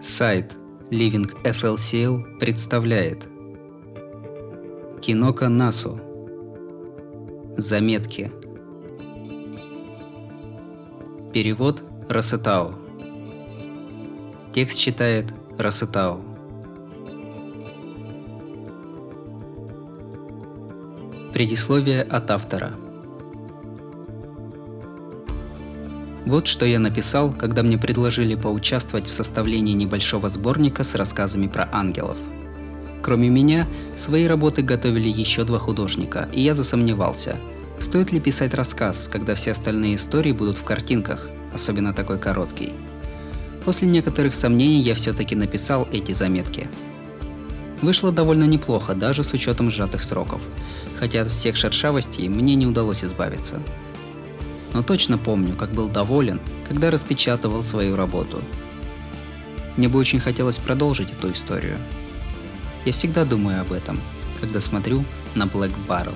Сайт Living FLCL представляет Кинока Насу. Заметки. Перевод Расетау Текст читает Расетау Предисловие от автора – Вот что я написал, когда мне предложили поучаствовать в составлении небольшого сборника с рассказами про ангелов. Кроме меня, свои работы готовили еще два художника, и я засомневался, стоит ли писать рассказ, когда все остальные истории будут в картинках, особенно такой короткий. После некоторых сомнений я все-таки написал эти заметки. Вышло довольно неплохо, даже с учетом сжатых сроков, хотя от всех шершавостей мне не удалось избавиться но точно помню, как был доволен, когда распечатывал свою работу. Мне бы очень хотелось продолжить эту историю. Я всегда думаю об этом, когда смотрю на Black Barrel.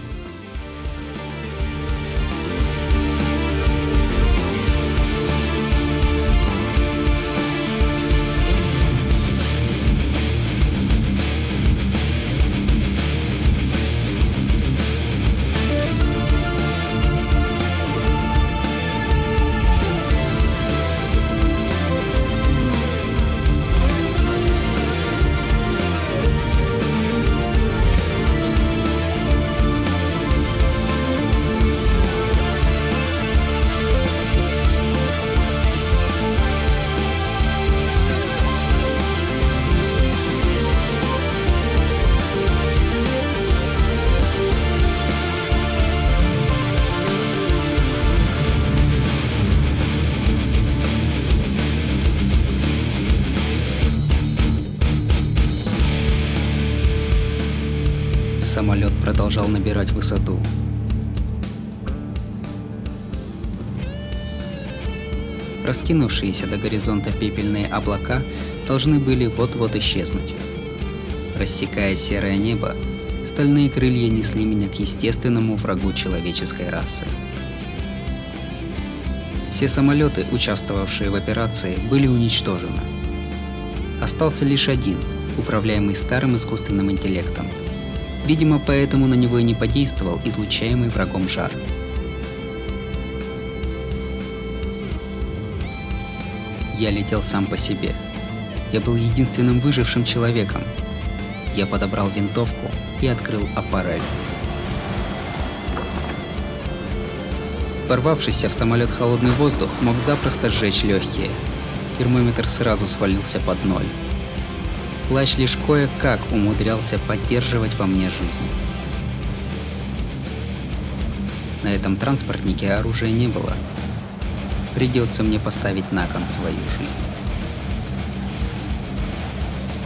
Раскинувшиеся до горизонта пепельные облака должны были вот-вот исчезнуть. Рассекая серое небо, стальные крылья несли меня к естественному врагу человеческой расы. Все самолеты, участвовавшие в операции, были уничтожены. Остался лишь один, управляемый старым искусственным интеллектом – Видимо, поэтому на него и не подействовал излучаемый врагом жар. Я летел сам по себе. Я был единственным выжившим человеком. Я подобрал винтовку и открыл аппарель. Порвавшийся в самолет холодный воздух мог запросто сжечь легкие. Термометр сразу свалился под ноль. Плащ лишь кое-как умудрялся поддерживать во мне жизнь. На этом транспортнике оружия не было. Придется мне поставить на кон свою жизнь.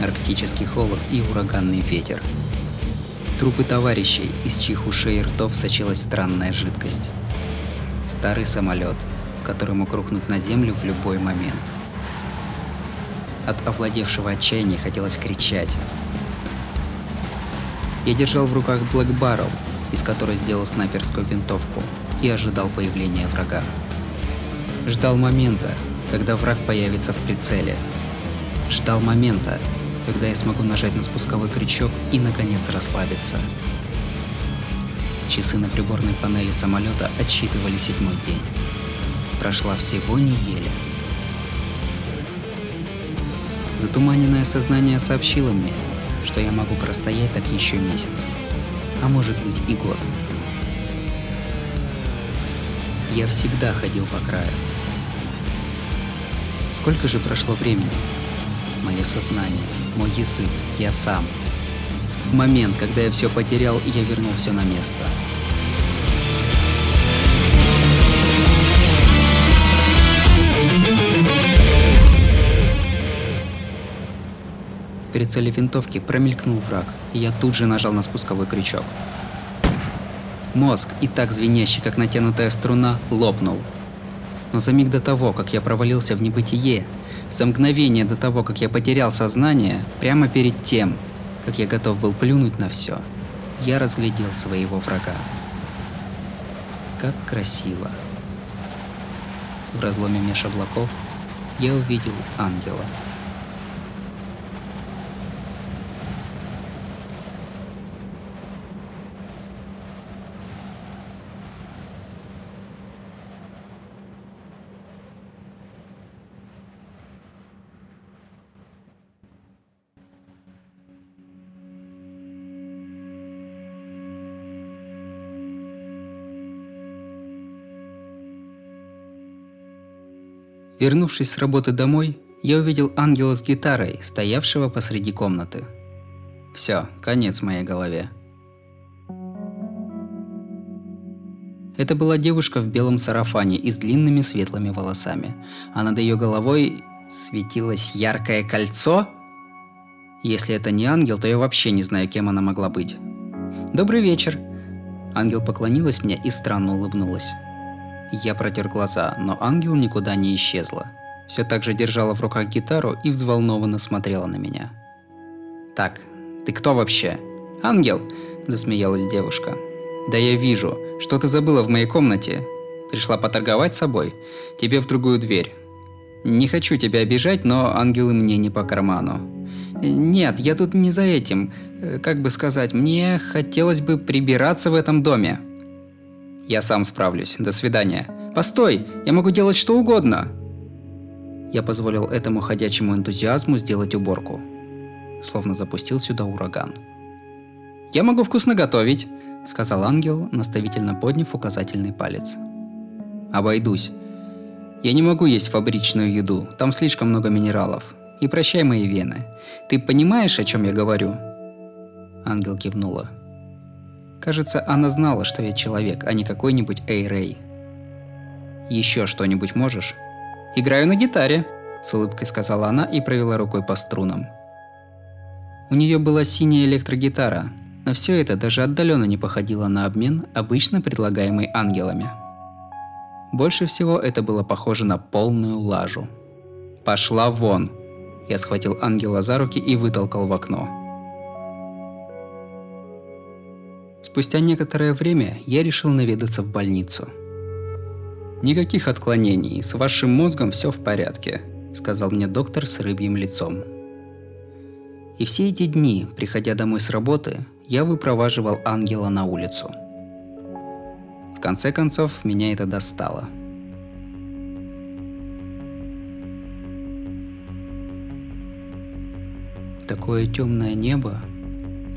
Арктический холод и ураганный ветер. Трупы товарищей, из чьих ушей и ртов сочилась странная жидкость. Старый самолет, который мог рухнуть на землю в любой момент – от овладевшего отчаяния хотелось кричать. Я держал в руках Black Barrel, из которой сделал снайперскую винтовку, и ожидал появления врага. Ждал момента, когда враг появится в прицеле. Ждал момента, когда я смогу нажать на спусковой крючок и наконец расслабиться. Часы на приборной панели самолета отсчитывали седьмой день. Прошла всего неделя. Затуманенное сознание сообщило мне, что я могу простоять так еще месяц, а может быть и год. Я всегда ходил по краю. Сколько же прошло времени? Мое сознание, мой язык, я сам. В момент, когда я все потерял, я вернул все на место. В прицеле винтовки промелькнул враг, и я тут же нажал на спусковой крючок. Мозг, и так звенящий, как натянутая струна, лопнул. Но за миг до того, как я провалился в небытие, за мгновение до того, как я потерял сознание, прямо перед тем, как я готов был плюнуть на все, я разглядел своего врага. Как красиво. В разломе меж облаков я увидел ангела. Вернувшись с работы домой, я увидел ангела с гитарой, стоявшего посреди комнаты. Все, конец моей голове. Это была девушка в белом сарафане и с длинными светлыми волосами, а над ее головой светилось яркое кольцо. Если это не ангел, то я вообще не знаю, кем она могла быть. «Добрый вечер!» Ангел поклонилась мне и странно улыбнулась. Я протер глаза, но ангел никуда не исчезла. Все так же держала в руках гитару и взволнованно смотрела на меня. «Так, ты кто вообще?» «Ангел!» – засмеялась девушка. «Да я вижу, что ты забыла в моей комнате. Пришла поторговать с собой? Тебе в другую дверь. Не хочу тебя обижать, но ангелы мне не по карману. Нет, я тут не за этим. Как бы сказать, мне хотелось бы прибираться в этом доме. Я сам справлюсь. До свидания. Постой, я могу делать что угодно. Я позволил этому ходячему энтузиазму сделать уборку. Словно запустил сюда ураган. «Я могу вкусно готовить», — сказал ангел, наставительно подняв указательный палец. «Обойдусь. Я не могу есть фабричную еду, там слишком много минералов. И прощай мои вены. Ты понимаешь, о чем я говорю?» Ангел кивнула. Кажется, она знала, что я человек, а не какой-нибудь Эй-Рэй. «Еще что-нибудь можешь?» «Играю на гитаре», – с улыбкой сказала она и провела рукой по струнам. У нее была синяя электрогитара, но все это даже отдаленно не походило на обмен, обычно предлагаемый ангелами. Больше всего это было похоже на полную лажу. «Пошла вон!» Я схватил ангела за руки и вытолкал в окно. Спустя некоторое время я решил наведаться в больницу. «Никаких отклонений, с вашим мозгом все в порядке», – сказал мне доктор с рыбьим лицом. И все эти дни, приходя домой с работы, я выпроваживал ангела на улицу. В конце концов, меня это достало. Такое темное небо,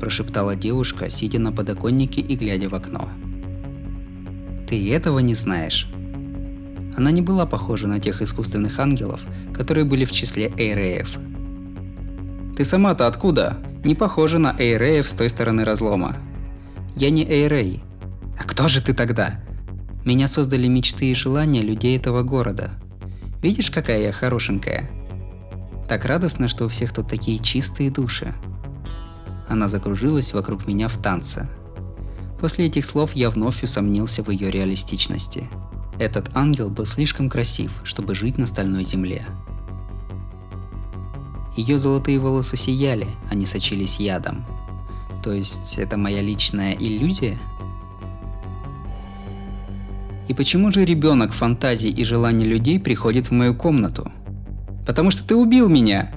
прошептала девушка, сидя на подоконнике и глядя в окно. Ты этого не знаешь? Она не была похожа на тех искусственных ангелов, которые были в числе эйреев. Ты сама-то откуда? Не похожа на эйреев с той стороны разлома. Я не эйрей. А кто же ты тогда? Меня создали мечты и желания людей этого города. Видишь, какая я хорошенькая? Так радостно, что у всех тут такие чистые души. Она закружилась вокруг меня в танце. После этих слов я вновь усомнился в ее реалистичности. Этот ангел был слишком красив, чтобы жить на стальной земле. Ее золотые волосы сияли, они сочились ядом. То есть это моя личная иллюзия? И почему же ребенок фантазий и желаний людей приходит в мою комнату? Потому что ты убил меня!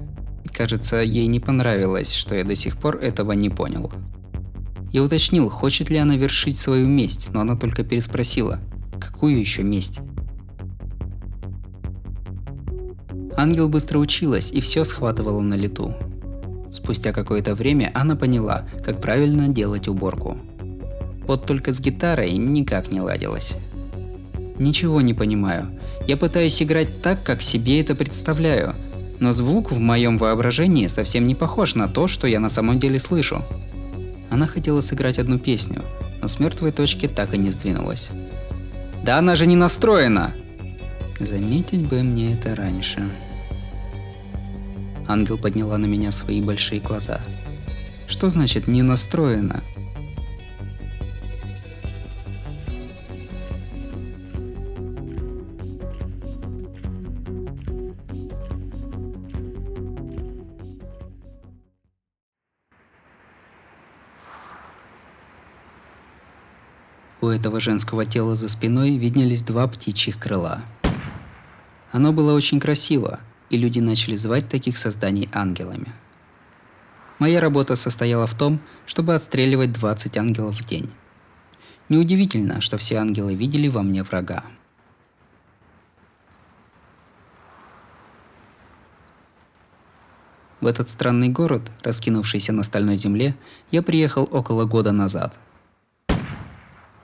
Кажется, ей не понравилось, что я до сих пор этого не понял. Я уточнил, хочет ли она вершить свою месть, но она только переспросила, какую еще месть? Ангел быстро училась и все схватывала на лету. Спустя какое-то время она поняла, как правильно делать уборку. Вот только с гитарой никак не ладилось. Ничего не понимаю. Я пытаюсь играть так, как себе это представляю, но звук в моем воображении совсем не похож на то, что я на самом деле слышу. Она хотела сыграть одну песню, но с мертвой точки так и не сдвинулась. «Да она же не настроена!» Заметить бы мне это раньше. Ангел подняла на меня свои большие глаза. Что значит «не настроена»? У этого женского тела за спиной виднелись два птичьих крыла. Оно было очень красиво, и люди начали звать таких созданий ангелами. Моя работа состояла в том, чтобы отстреливать 20 ангелов в день. Неудивительно, что все ангелы видели во мне врага. В этот странный город, раскинувшийся на стальной земле, я приехал около года назад –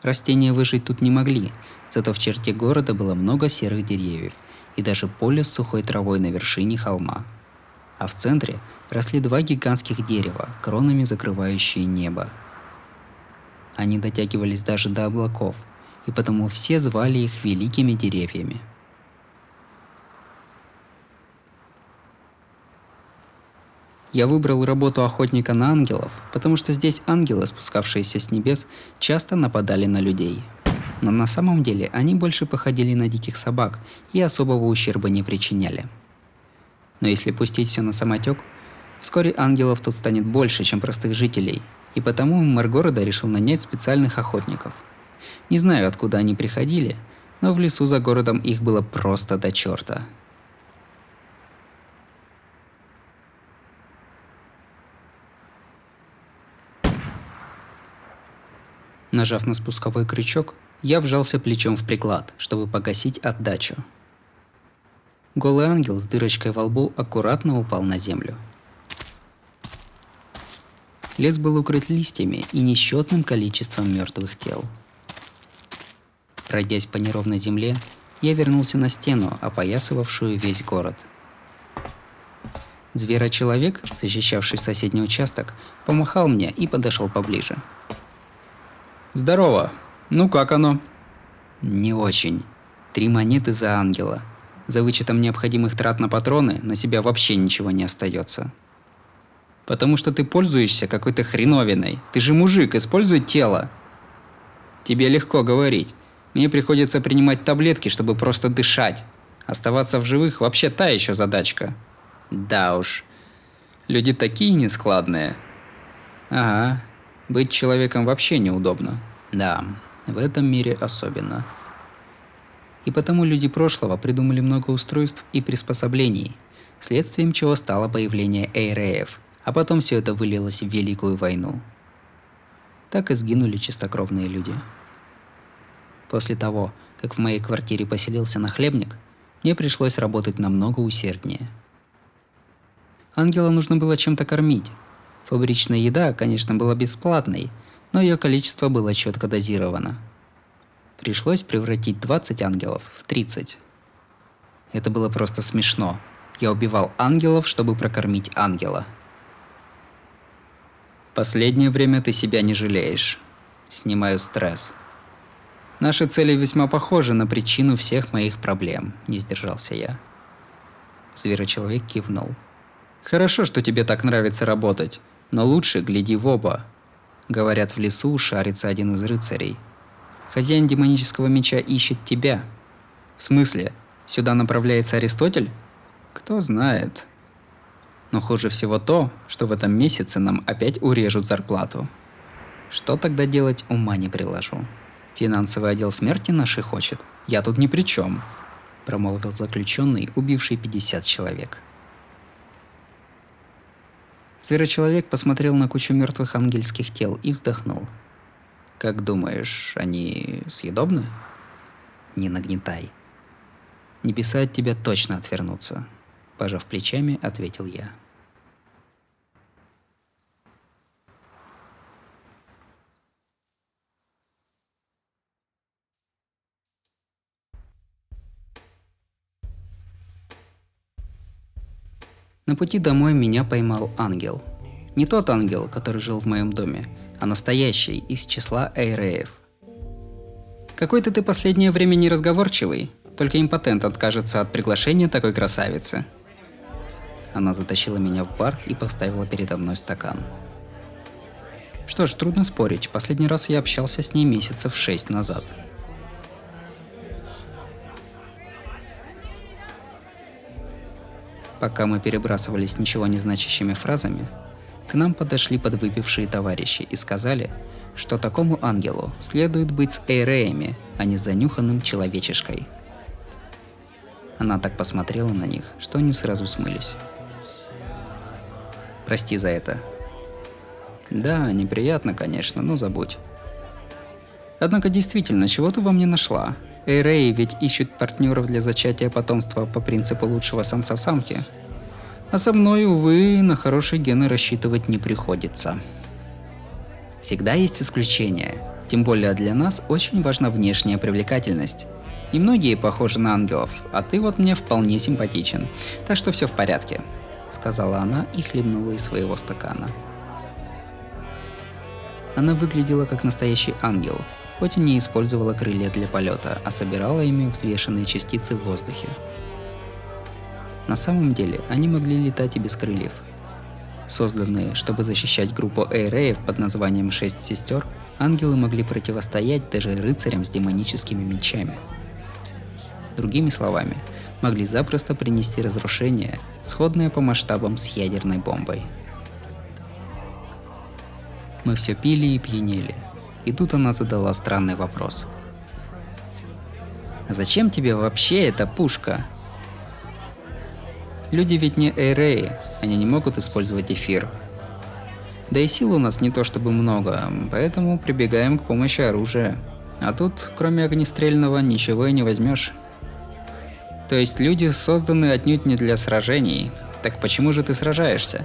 Растения выжить тут не могли, зато в черте города было много серых деревьев, и даже поле с сухой травой на вершине холма. А в центре росли два гигантских дерева, кронами закрывающие небо. Они дотягивались даже до облаков, и потому все звали их великими деревьями. Я выбрал работу охотника на ангелов, потому что здесь ангелы, спускавшиеся с небес, часто нападали на людей. Но на самом деле они больше походили на диких собак и особого ущерба не причиняли. Но если пустить все на самотек, вскоре ангелов тут станет больше, чем простых жителей, и потому мэр города решил нанять специальных охотников. Не знаю, откуда они приходили, но в лесу за городом их было просто до черта – Нажав на спусковой крючок, я вжался плечом в приклад, чтобы погасить отдачу. Голый ангел с дырочкой во лбу аккуратно упал на землю. Лес был укрыт листьями и несчетным количеством мертвых тел. Пройдясь по неровной земле, я вернулся на стену, опоясывавшую весь город. Зверочеловек, защищавший соседний участок, помахал мне и подошел поближе – Здорово. Ну как оно? Не очень. Три монеты за ангела. За вычетом необходимых трат на патроны на себя вообще ничего не остается. Потому что ты пользуешься какой-то хреновиной. Ты же мужик, используй тело. Тебе легко говорить. Мне приходится принимать таблетки, чтобы просто дышать. Оставаться в живых вообще та еще задачка. Да уж. Люди такие нескладные. Ага, быть человеком вообще неудобно. Да, в этом мире особенно. И потому люди прошлого придумали много устройств и приспособлений, следствием чего стало появление эйреев, а потом все это вылилось в Великую войну. Так и сгинули чистокровные люди. После того, как в моей квартире поселился нахлебник, мне пришлось работать намного усерднее. Ангела нужно было чем-то кормить, Фабричная еда, конечно, была бесплатной, но ее количество было четко дозировано. Пришлось превратить 20 ангелов в 30. Это было просто смешно. Я убивал ангелов, чтобы прокормить ангела. Последнее время ты себя не жалеешь. Снимаю стресс. Наши цели весьма похожи на причину всех моих проблем, не сдержался я. Зверочеловек кивнул. Хорошо, что тебе так нравится работать. Но лучше гляди в оба. Говорят, в лесу шарится один из рыцарей. Хозяин демонического меча ищет тебя. В смысле, сюда направляется Аристотель? Кто знает. Но хуже всего то, что в этом месяце нам опять урежут зарплату. Что тогда делать, ума не приложу. Финансовый отдел смерти наши хочет. Я тут ни при чем, промолвил заключенный, убивший 50 человек. Зверочеловек посмотрел на кучу мертвых ангельских тел и вздохнул. «Как думаешь, они съедобны?» «Не нагнетай». «Небеса от тебя точно отвернутся», – пожав плечами, ответил я. На пути домой меня поймал ангел. Не тот ангел, который жил в моем доме, а настоящий, из числа эйреев. «Какой-то ты последнее время неразговорчивый, только импотент откажется от приглашения такой красавицы». Она затащила меня в бар и поставила передо мной стакан. Что ж, трудно спорить, последний раз я общался с ней месяцев шесть назад – Пока мы перебрасывались ничего не значащими фразами, к нам подошли подвыпившие товарищи и сказали, что такому ангелу следует быть с эйреями, а не занюханным человечешкой. Она так посмотрела на них, что они сразу смылись. Прости за это. Да, неприятно, конечно, но забудь. Однако действительно, чего ты во мне нашла? Эйреи ведь ищут партнеров для зачатия потомства по принципу лучшего самца-самки. А со мной, увы, на хорошие гены рассчитывать не приходится. Всегда есть исключения. Тем более для нас очень важна внешняя привлекательность. Немногие похожи на ангелов, а ты вот мне вполне симпатичен. Так что все в порядке», — сказала она и хлебнула из своего стакана. Она выглядела как настоящий ангел, хоть и не использовала крылья для полета, а собирала ими взвешенные частицы в воздухе. На самом деле, они могли летать и без крыльев. Созданные, чтобы защищать группу эйреев под названием «Шесть сестер», ангелы могли противостоять даже рыцарям с демоническими мечами. Другими словами, могли запросто принести разрушение, сходное по масштабам с ядерной бомбой. Мы все пили и пьянели. И тут она задала странный вопрос. «А зачем тебе вообще эта пушка?» Люди ведь не эйреи, они не могут использовать эфир. Да и сил у нас не то чтобы много, поэтому прибегаем к помощи оружия. А тут, кроме огнестрельного, ничего и не возьмешь. То есть люди созданы отнюдь не для сражений. Так почему же ты сражаешься?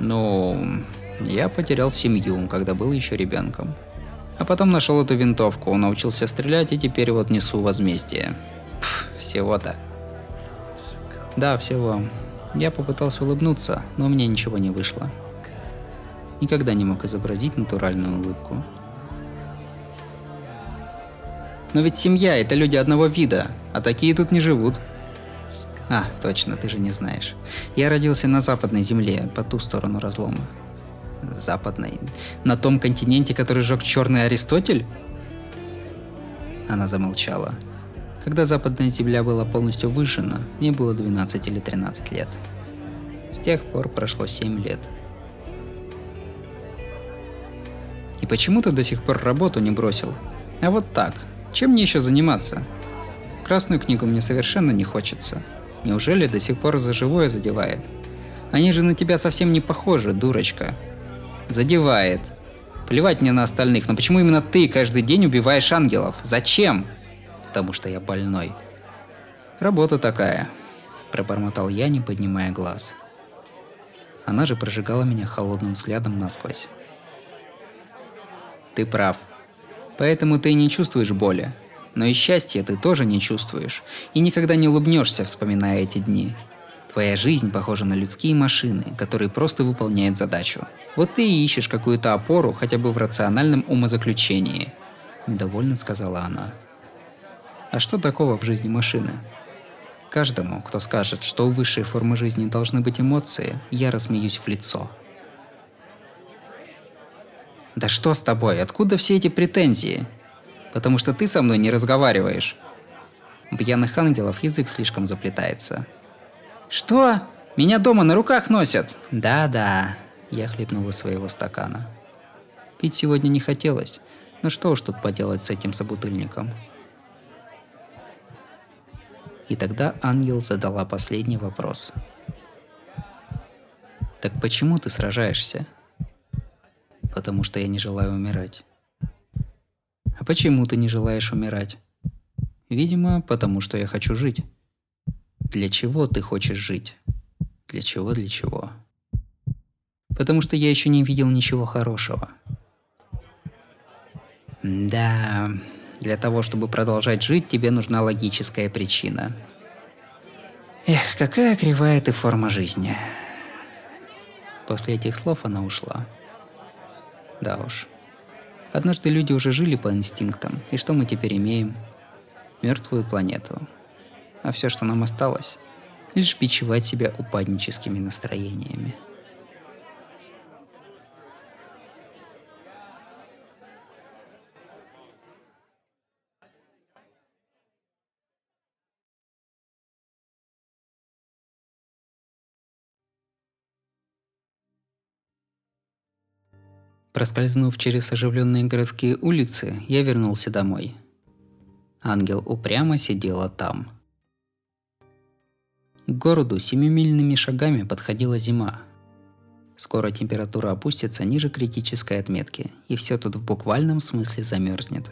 Ну, я потерял семью, когда был еще ребенком. А потом нашел эту винтовку, научился стрелять и теперь вот несу возмездие. всего-то. Да, всего. Я попытался улыбнуться, но у меня ничего не вышло. Никогда не мог изобразить натуральную улыбку. Но ведь семья – это люди одного вида, а такие тут не живут. А, точно, ты же не знаешь. Я родился на западной земле, по ту сторону разлома. Западной? На том континенте, который жег черный Аристотель? Она замолчала. Когда западная земля была полностью выжжена, мне было 12 или 13 лет. С тех пор прошло 7 лет. И почему ты до сих пор работу не бросил? А вот так. Чем мне еще заниматься? Красную книгу мне совершенно не хочется. Неужели до сих пор за живое задевает? Они же на тебя совсем не похожи, дурочка. Задевает. Плевать мне на остальных, но почему именно ты каждый день убиваешь ангелов? Зачем? потому что я больной. Работа такая, пробормотал я, не поднимая глаз. Она же прожигала меня холодным взглядом насквозь. Ты прав. Поэтому ты не чувствуешь боли. Но и счастья ты тоже не чувствуешь. И никогда не улыбнешься, вспоминая эти дни. Твоя жизнь похожа на людские машины, которые просто выполняют задачу. Вот ты и ищешь какую-то опору хотя бы в рациональном умозаключении. Недовольно сказала она. А что такого в жизни машины? Каждому, кто скажет, что у высшей формы жизни должны быть эмоции, я рассмеюсь в лицо. Да что с тобой? Откуда все эти претензии? Потому что ты со мной не разговариваешь. У пьяных ангелов язык слишком заплетается. Что? Меня дома на руках носят? Да-да. Я хлебнул из своего стакана. Пить сегодня не хотелось. Ну что уж тут поделать с этим собутыльником. И тогда ангел задала последний вопрос. «Так почему ты сражаешься?» «Потому что я не желаю умирать». «А почему ты не желаешь умирать?» «Видимо, потому что я хочу жить». «Для чего ты хочешь жить?» «Для чего, для чего?» «Потому что я еще не видел ничего хорошего». «Да, для того, чтобы продолжать жить, тебе нужна логическая причина. Эх, какая кривая ты форма жизни. После этих слов она ушла. Да уж. Однажды люди уже жили по инстинктам, и что мы теперь имеем? Мертвую планету. А все, что нам осталось, лишь бичевать себя упадническими настроениями. Проскользнув через оживленные городские улицы, я вернулся домой. Ангел упрямо сидела там. К городу семимильными шагами подходила зима. Скоро температура опустится ниже критической отметки, и все тут в буквальном смысле замерзнет.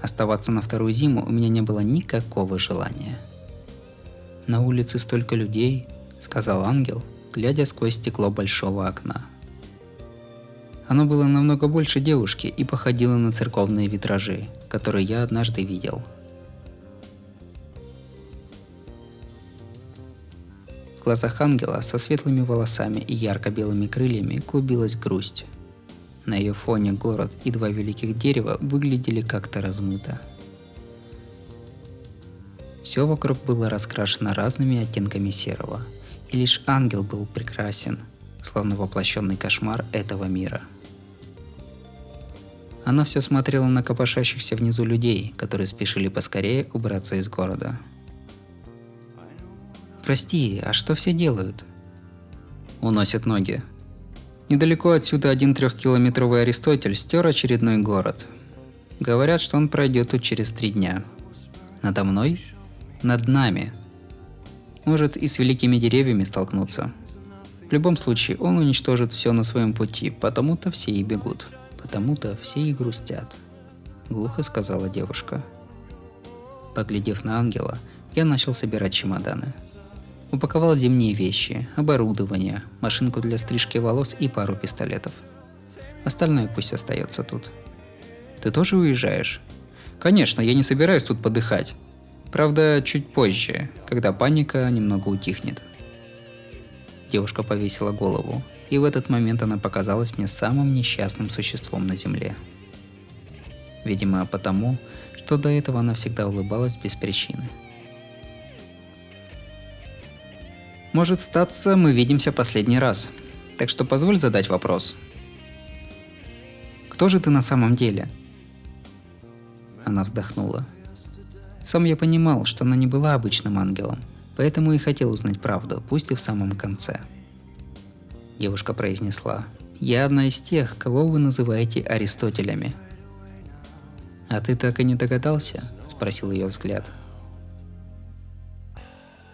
Оставаться на вторую зиму у меня не было никакого желания. На улице столько людей, сказал ангел – глядя сквозь стекло большого окна. Оно было намного больше девушки и походило на церковные витражи, которые я однажды видел. Глазах ангела со светлыми волосами и ярко-белыми крыльями клубилась грусть. На ее фоне город и два великих дерева выглядели как-то размыто. Все вокруг было раскрашено разными оттенками серого, и лишь ангел был прекрасен, словно воплощенный кошмар этого мира – она все смотрела на копошащихся внизу людей, которые спешили поскорее убраться из города. «Прости, а что все делают?» «Уносят ноги», Недалеко отсюда один трехкилометровый Аристотель стер очередной город. Говорят, что он пройдет тут через три дня. Надо мной? Над нами. Может и с великими деревьями столкнуться. В любом случае, он уничтожит все на своем пути, потому-то все и бегут. Потому-то все и грустят. Глухо сказала девушка. Поглядев на ангела, я начал собирать чемоданы. Упаковал зимние вещи, оборудование, машинку для стрижки волос и пару пистолетов. Остальное пусть остается тут. Ты тоже уезжаешь? Конечно, я не собираюсь тут подыхать. Правда, чуть позже, когда паника немного утихнет. Девушка повесила голову, и в этот момент она показалась мне самым несчастным существом на Земле. Видимо, потому, что до этого она всегда улыбалась без причины. Может статься, мы видимся последний раз. Так что позволь задать вопрос. Кто же ты на самом деле? Она вздохнула. Сам я понимал, что она не была обычным ангелом, поэтому и хотел узнать правду, пусть и в самом конце – девушка произнесла. «Я одна из тех, кого вы называете Аристотелями». «А ты так и не догадался?» – спросил ее взгляд.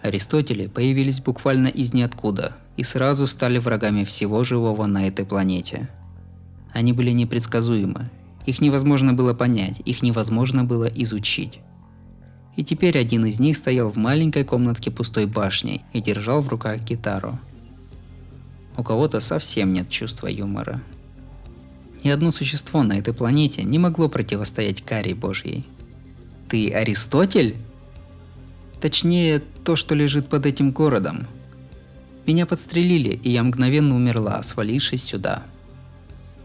Аристотели появились буквально из ниоткуда и сразу стали врагами всего живого на этой планете. Они были непредсказуемы, их невозможно было понять, их невозможно было изучить. И теперь один из них стоял в маленькой комнатке пустой башни и держал в руках гитару – у кого-то совсем нет чувства юмора. Ни одно существо на этой планете не могло противостоять каре Божьей. Ты Аристотель? Точнее, то, что лежит под этим городом. Меня подстрелили, и я мгновенно умерла, свалившись сюда.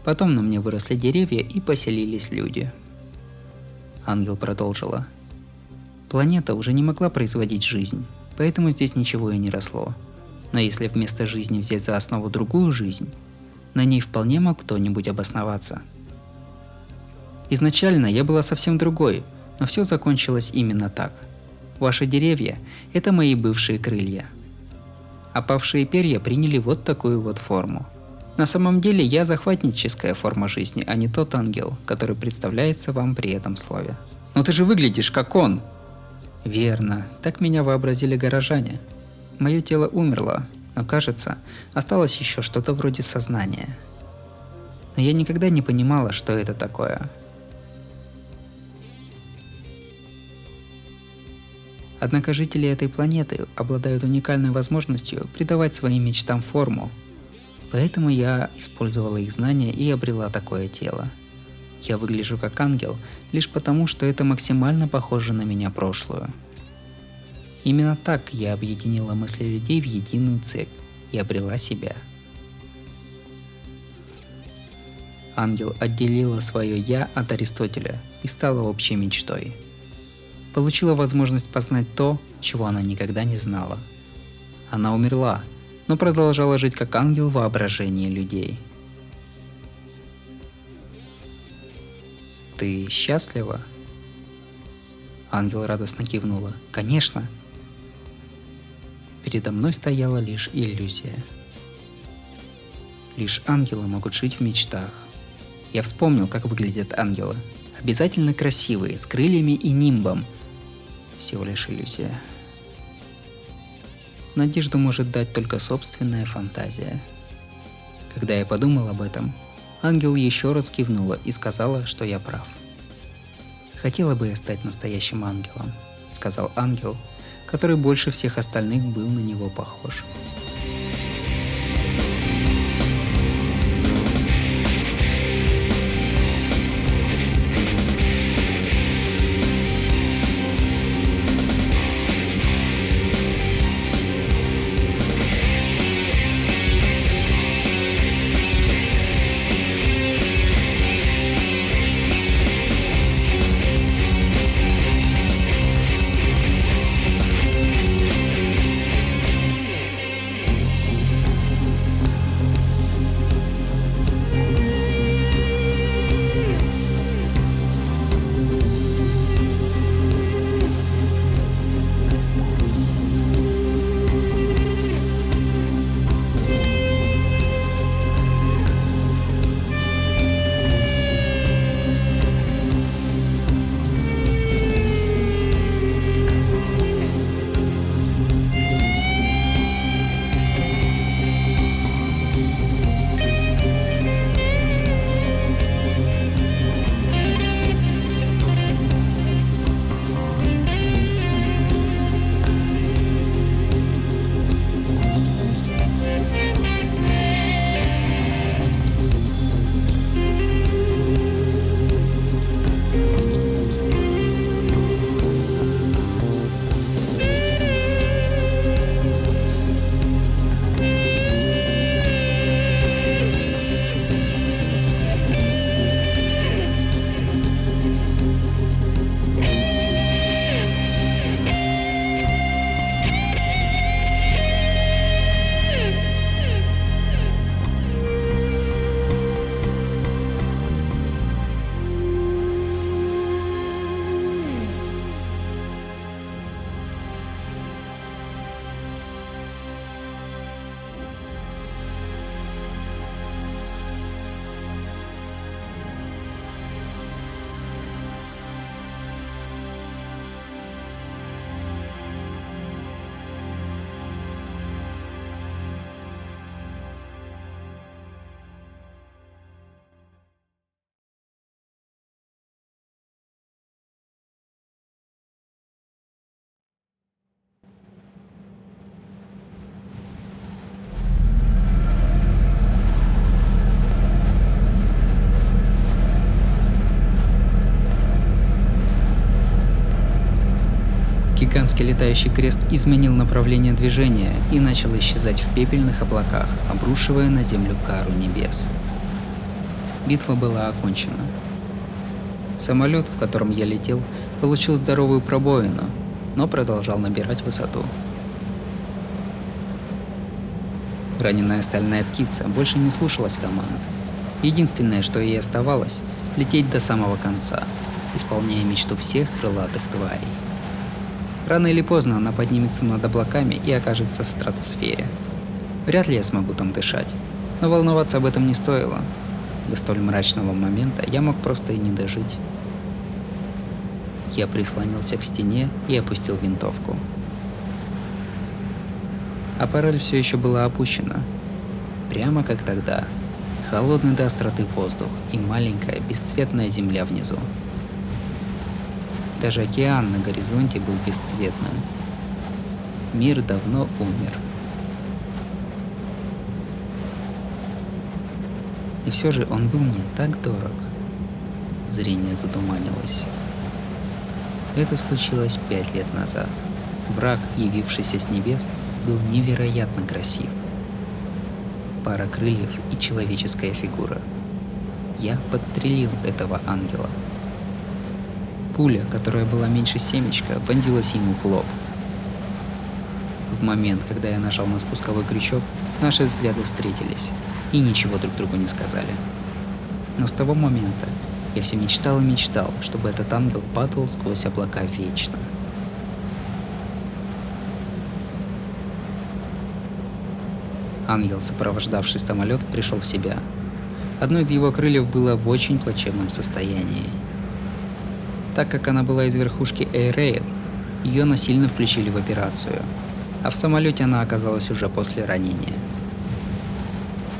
Потом на мне выросли деревья и поселились люди. Ангел продолжила. Планета уже не могла производить жизнь, поэтому здесь ничего и не росло. Но если вместо жизни взять за основу другую жизнь, на ней вполне мог кто-нибудь обосноваться. Изначально я была совсем другой, но все закончилось именно так. Ваши деревья – это мои бывшие крылья. Опавшие перья приняли вот такую вот форму. На самом деле я захватническая форма жизни, а не тот ангел, который представляется вам при этом слове. Но ты же выглядишь как он! Верно, так меня вообразили горожане – Мое тело умерло, но кажется, осталось еще что-то вроде сознания. Но я никогда не понимала, что это такое. Однако жители этой планеты обладают уникальной возможностью придавать своим мечтам форму. Поэтому я использовала их знания и обрела такое тело. Я выгляжу как ангел лишь потому, что это максимально похоже на меня прошлую – Именно так я объединила мысли людей в единую цепь и обрела себя. Ангел отделила свое «я» от Аристотеля и стала общей мечтой. Получила возможность познать то, чего она никогда не знала. Она умерла, но продолжала жить как ангел воображения людей. «Ты счастлива?» Ангел радостно кивнула. «Конечно!» Передо мной стояла лишь иллюзия. Лишь ангелы могут жить в мечтах. Я вспомнил, как выглядят ангелы. Обязательно красивые, с крыльями и нимбом. Всего лишь иллюзия. Надежду может дать только собственная фантазия. Когда я подумал об этом, ангел еще раз кивнула и сказала, что я прав. Хотела бы я стать настоящим ангелом, сказал ангел, который больше всех остальных был на него похож. Гигантский летающий крест изменил направление движения и начал исчезать в пепельных облаках, обрушивая на землю кару небес. Битва была окончена. Самолет, в котором я летел, получил здоровую пробоину, но продолжал набирать высоту. Раненая стальная птица больше не слушалась команд. Единственное, что ей оставалось, лететь до самого конца, исполняя мечту всех крылатых тварей. Рано или поздно она поднимется над облаками и окажется в стратосфере. Вряд ли я смогу там дышать, но волноваться об этом не стоило. До столь мрачного момента я мог просто и не дожить. Я прислонился к стене и опустил винтовку. Аппарель все еще была опущена. Прямо как тогда. Холодный до остроты воздух и маленькая бесцветная земля внизу. Даже океан на горизонте был бесцветным. Мир давно умер. И все же он был мне так дорог. Зрение затуманилось. Это случилось пять лет назад. Враг, явившийся с небес, был невероятно красив. Пара крыльев и человеческая фигура. Я подстрелил этого ангела. Пуля, которая была меньше семечка, вонзилась ему в лоб. В момент, когда я нажал на спусковой крючок, наши взгляды встретились и ничего друг другу не сказали. Но с того момента я все мечтал и мечтал, чтобы этот ангел падал сквозь облака вечно. Ангел, сопровождавший самолет, пришел в себя. Одно из его крыльев было в очень плачевном состоянии. Так как она была из верхушки Эйреев, ее насильно включили в операцию, а в самолете она оказалась уже после ранения.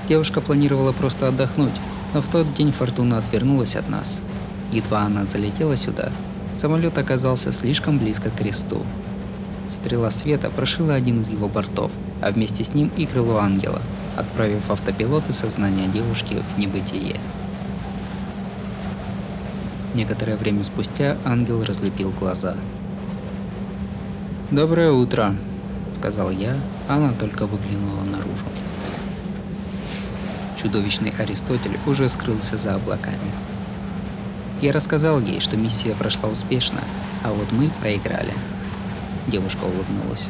Девушка планировала просто отдохнуть, но в тот день Фортуна отвернулась от нас. Едва она залетела сюда, самолет оказался слишком близко к кресту. Стрела света прошила один из его бортов, а вместе с ним и крыло ангела, отправив автопилот и сознание девушки в небытие. Некоторое время спустя ангел разлепил глаза. «Доброе утро», — сказал я, она только выглянула наружу. Чудовищный Аристотель уже скрылся за облаками. Я рассказал ей, что миссия прошла успешно, а вот мы проиграли. Девушка улыбнулась.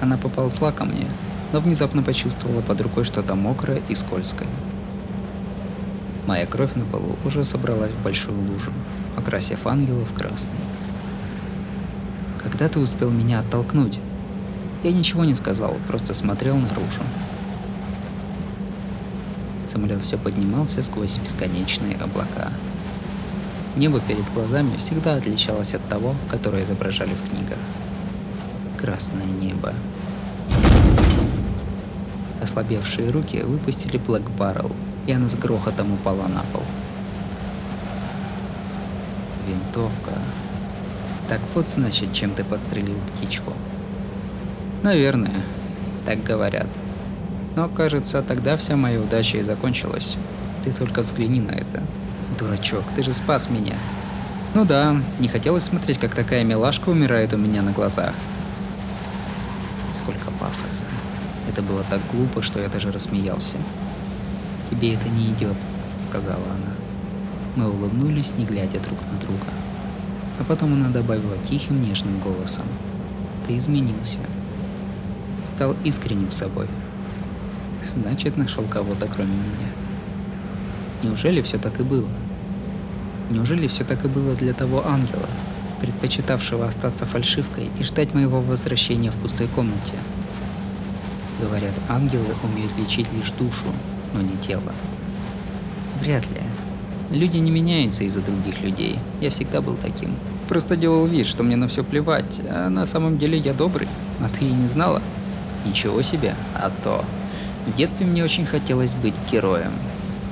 Она поползла ко мне, но внезапно почувствовала под рукой что-то мокрое и скользкое. Моя кровь на полу уже собралась в большую лужу, окрасив ангела в красный. Когда ты успел меня оттолкнуть? Я ничего не сказал, просто смотрел наружу. Самолет все поднимался сквозь бесконечные облака. Небо перед глазами всегда отличалось от того, которое изображали в книгах. Красное небо. Ослабевшие руки выпустили Блэк Баррел, и она с грохотом упала на пол. Винтовка. Так вот значит, чем ты подстрелил птичку. Наверное, так говорят. Но кажется, тогда вся моя удача и закончилась. Ты только взгляни на это. Дурачок, ты же спас меня. Ну да, не хотелось смотреть, как такая милашка умирает у меня на глазах. Сколько пафоса. Это было так глупо, что я даже рассмеялся. «Тебе это не идет», — сказала она. Мы улыбнулись, не глядя друг на друга. А потом она добавила тихим, нежным голосом. «Ты изменился. Стал искренним собой. Значит, нашел кого-то, кроме меня. Неужели все так и было? Неужели все так и было для того ангела, предпочитавшего остаться фальшивкой и ждать моего возвращения в пустой комнате?» Говорят, ангелы умеют лечить лишь душу, но не тело. Вряд ли. Люди не меняются из-за других людей. Я всегда был таким. Просто делал вид, что мне на все плевать, а на самом деле я добрый. А ты и не знала? Ничего себе, а то. В детстве мне очень хотелось быть героем.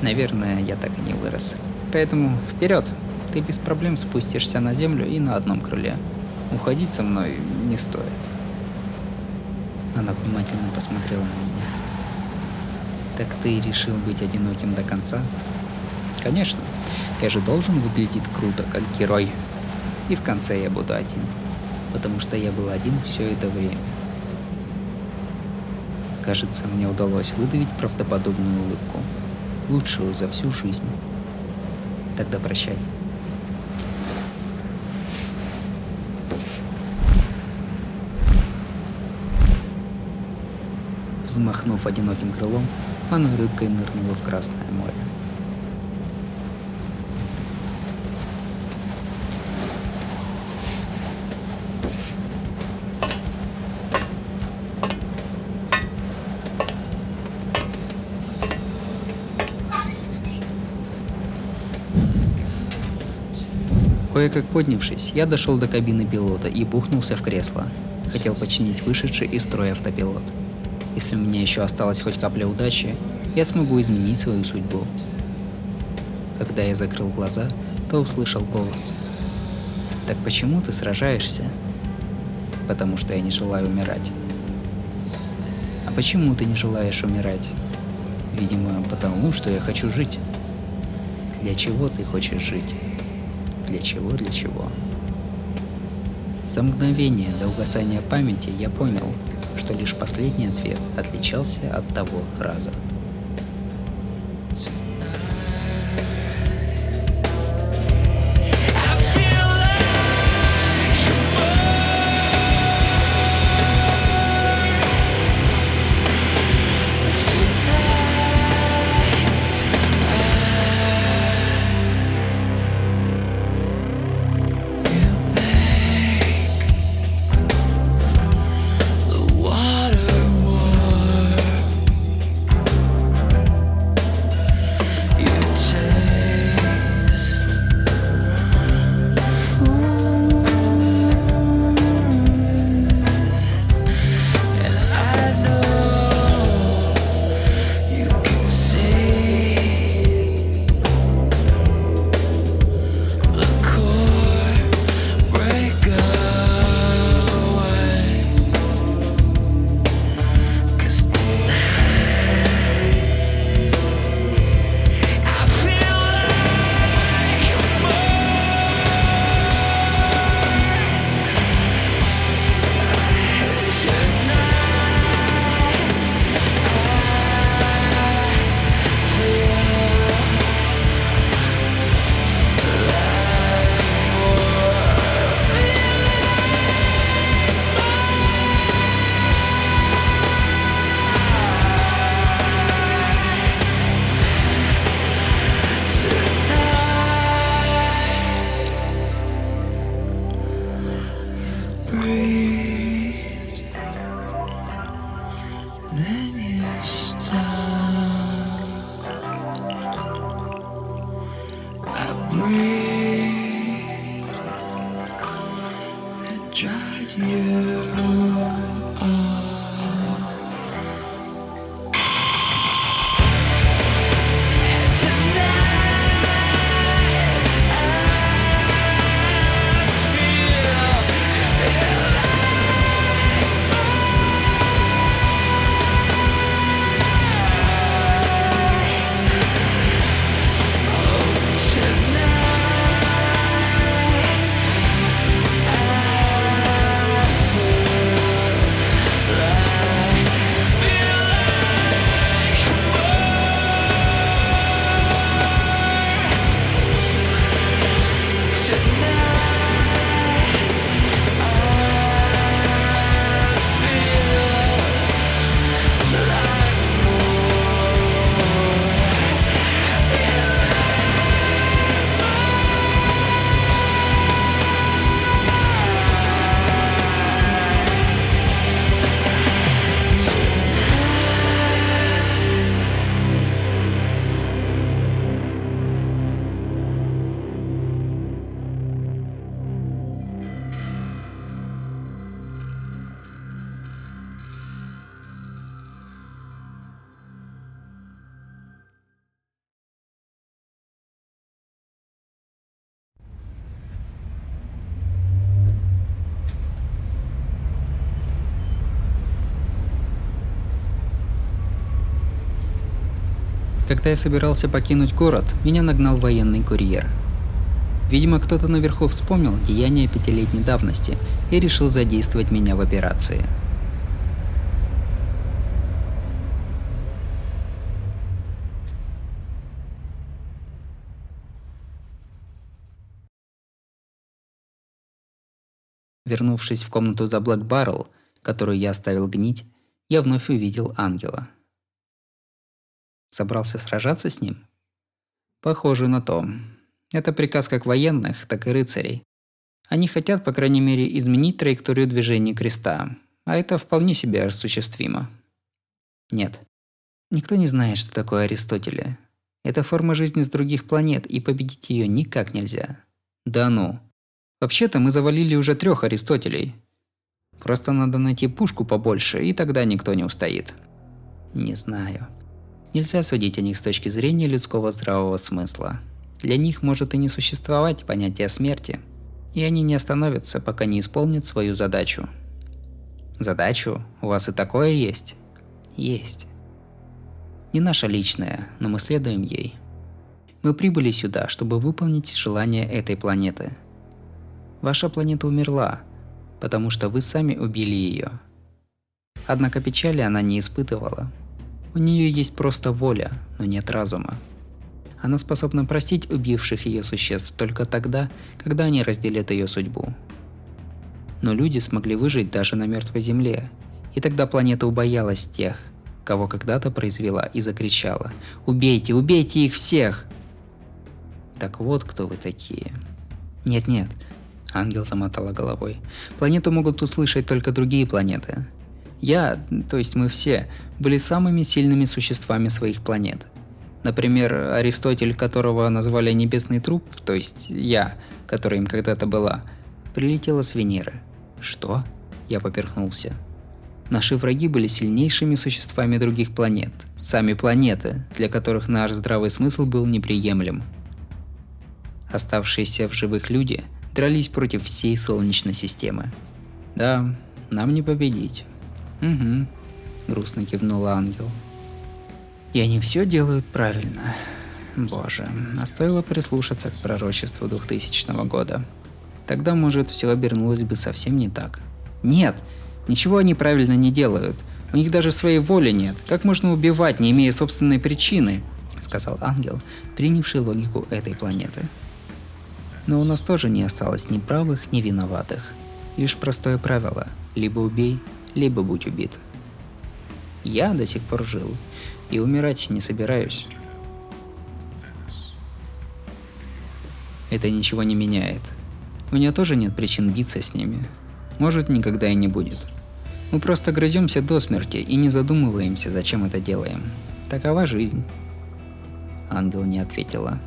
Наверное, я так и не вырос. Поэтому вперед, ты без проблем спустишься на землю и на одном крыле. Уходить со мной не стоит. Она внимательно посмотрела на меня. «Так ты решил быть одиноким до конца?» «Конечно. Я же должен выглядеть круто, как герой. И в конце я буду один. Потому что я был один все это время. Кажется, мне удалось выдавить правдоподобную улыбку. Лучшую за всю жизнь. Тогда прощай. Взмахнув одиноким крылом, она рыбкой нырнула в Красное море. Кое-как поднявшись, я дошел до кабины пилота и бухнулся в кресло. Хотел починить вышедший из строя автопилот. Если у меня еще осталась хоть капля удачи, я смогу изменить свою судьбу. Когда я закрыл глаза, то услышал голос. «Так почему ты сражаешься?» «Потому что я не желаю умирать». «А почему ты не желаешь умирать?» «Видимо, потому что я хочу жить». «Для чего ты хочешь жить?» Для чего, для чего? За мгновение до угасания памяти я понял, что лишь последний ответ отличался от того раза. Когда я собирался покинуть город, меня нагнал военный курьер. Видимо, кто-то наверху вспомнил деяния пятилетней давности и решил задействовать меня в операции. Вернувшись в комнату за Блэк Баррел, которую я оставил гнить, я вновь увидел ангела. Собрался сражаться с ним? Похоже на то. Это приказ как военных, так и рыцарей. Они хотят, по крайней мере, изменить траекторию движения креста, а это вполне себе осуществимо. Нет. Никто не знает, что такое Аристотеля. Это форма жизни с других планет, и победить ее никак нельзя. Да ну. Вообще-то мы завалили уже трех Аристотелей. Просто надо найти пушку побольше, и тогда никто не устоит. Не знаю. Нельзя судить о них с точки зрения людского здравого смысла. Для них может и не существовать понятия смерти, и они не остановятся, пока не исполнят свою задачу. Задачу? У вас и такое есть? Есть. Не наша личная, но мы следуем ей. Мы прибыли сюда, чтобы выполнить желание этой планеты – Ваша планета умерла, потому что вы сами убили ее. Однако печали она не испытывала. У нее есть просто воля, но нет разума. Она способна простить убивших ее существ только тогда, когда они разделят ее судьбу. Но люди смогли выжить даже на мертвой земле, и тогда планета убоялась тех, кого когда-то произвела и закричала «Убейте, убейте их всех!» Так вот кто вы такие. Нет-нет, Ангел замотала головой. Планету могут услышать только другие планеты. Я, то есть мы все, были самыми сильными существами своих планет. Например, Аристотель, которого назвали Небесный Труп, то есть я, которая им когда-то была, прилетела с Венеры. Что? Я поперхнулся. Наши враги были сильнейшими существами других планет. Сами планеты, для которых наш здравый смысл был неприемлем. Оставшиеся в живых люди – дрались против всей Солнечной системы. Да, нам не победить. Угу, грустно кивнула ангел. И они все делают правильно. Боже, а стоило прислушаться к пророчеству 2000 года. Тогда, может, все обернулось бы совсем не так. Нет, ничего они правильно не делают. У них даже своей воли нет. Как можно убивать, не имея собственной причины? Сказал ангел, принявший логику этой планеты. Но у нас тоже не осталось ни правых, ни виноватых. Лишь простое правило – либо убей, либо будь убит. Я до сих пор жил, и умирать не собираюсь. Это ничего не меняет. У меня тоже нет причин биться с ними. Может, никогда и не будет. Мы просто грыземся до смерти и не задумываемся, зачем это делаем. Такова жизнь. Ангел не ответила.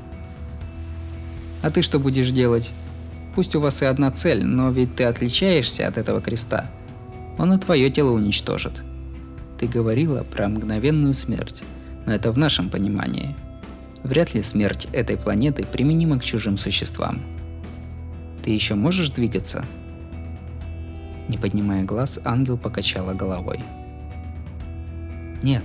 А ты что будешь делать? Пусть у вас и одна цель, но ведь ты отличаешься от этого креста. Он и твое тело уничтожит. Ты говорила про мгновенную смерть, но это в нашем понимании. Вряд ли смерть этой планеты применима к чужим существам. Ты еще можешь двигаться? Не поднимая глаз, ангел покачала головой. Нет.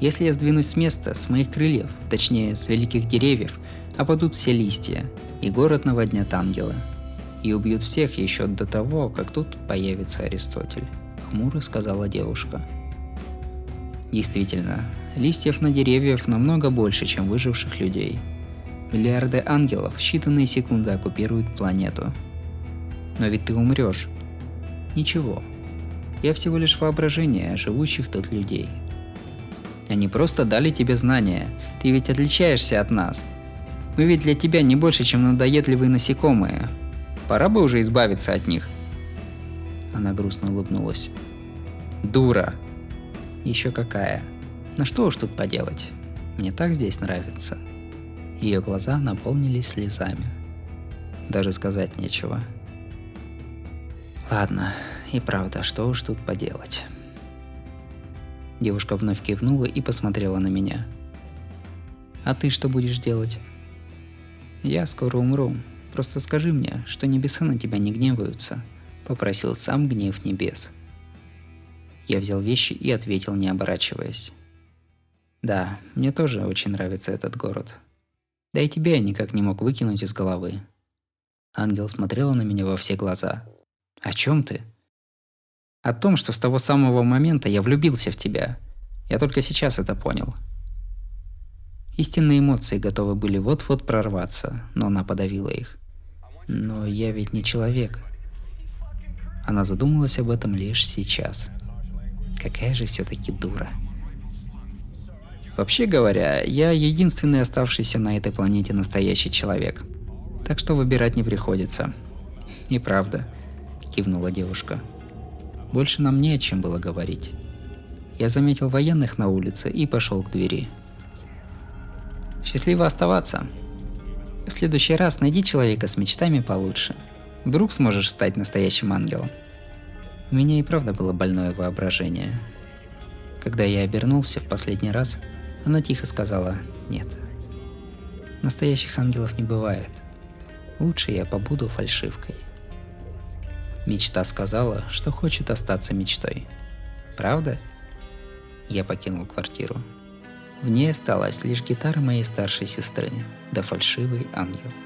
Если я сдвинусь с места, с моих крыльев, точнее, с великих деревьев, опадут все листья, и город наводнят ангелы. И убьют всех еще до того, как тут появится Аристотель, хмуро сказала девушка. Действительно, листьев на деревьях намного больше, чем выживших людей. Миллиарды ангелов в считанные секунды оккупируют планету. Но ведь ты умрешь. Ничего. Я всего лишь воображение живущих тут людей. Они просто дали тебе знания. Ты ведь отличаешься от нас – мы ведь для тебя не больше, чем надоедливые насекомые. Пора бы уже избавиться от них. Она грустно улыбнулась. Дура. Еще какая. Ну что уж тут поделать. Мне так здесь нравится. Ее глаза наполнились слезами. Даже сказать нечего. Ладно, и правда, что уж тут поделать. Девушка вновь кивнула и посмотрела на меня. А ты что будешь делать? «Я скоро умру. Просто скажи мне, что небеса на тебя не гневаются», – попросил сам гнев небес. Я взял вещи и ответил, не оборачиваясь. Да, мне тоже очень нравится этот город. Да и тебя я никак не мог выкинуть из головы. Ангел смотрела на меня во все глаза. О чем ты? О том, что с того самого момента я влюбился в тебя. Я только сейчас это понял. Истинные эмоции готовы были вот-вот прорваться, но она подавила их. Но я ведь не человек. Она задумалась об этом лишь сейчас. Какая же все-таки дура. Вообще говоря, я единственный оставшийся на этой планете настоящий человек. Так что выбирать не приходится. И правда, кивнула девушка. Больше нам не о чем было говорить. Я заметил военных на улице и пошел к двери. Счастливо оставаться. В следующий раз найди человека с мечтами получше. Вдруг сможешь стать настоящим ангелом. У меня и правда было больное воображение. Когда я обернулся в последний раз, она тихо сказала «нет». Настоящих ангелов не бывает. Лучше я побуду фальшивкой. Мечта сказала, что хочет остаться мечтой. Правда? Я покинул квартиру. В ней осталась лишь гитара моей старшей сестры, да фальшивый ангел –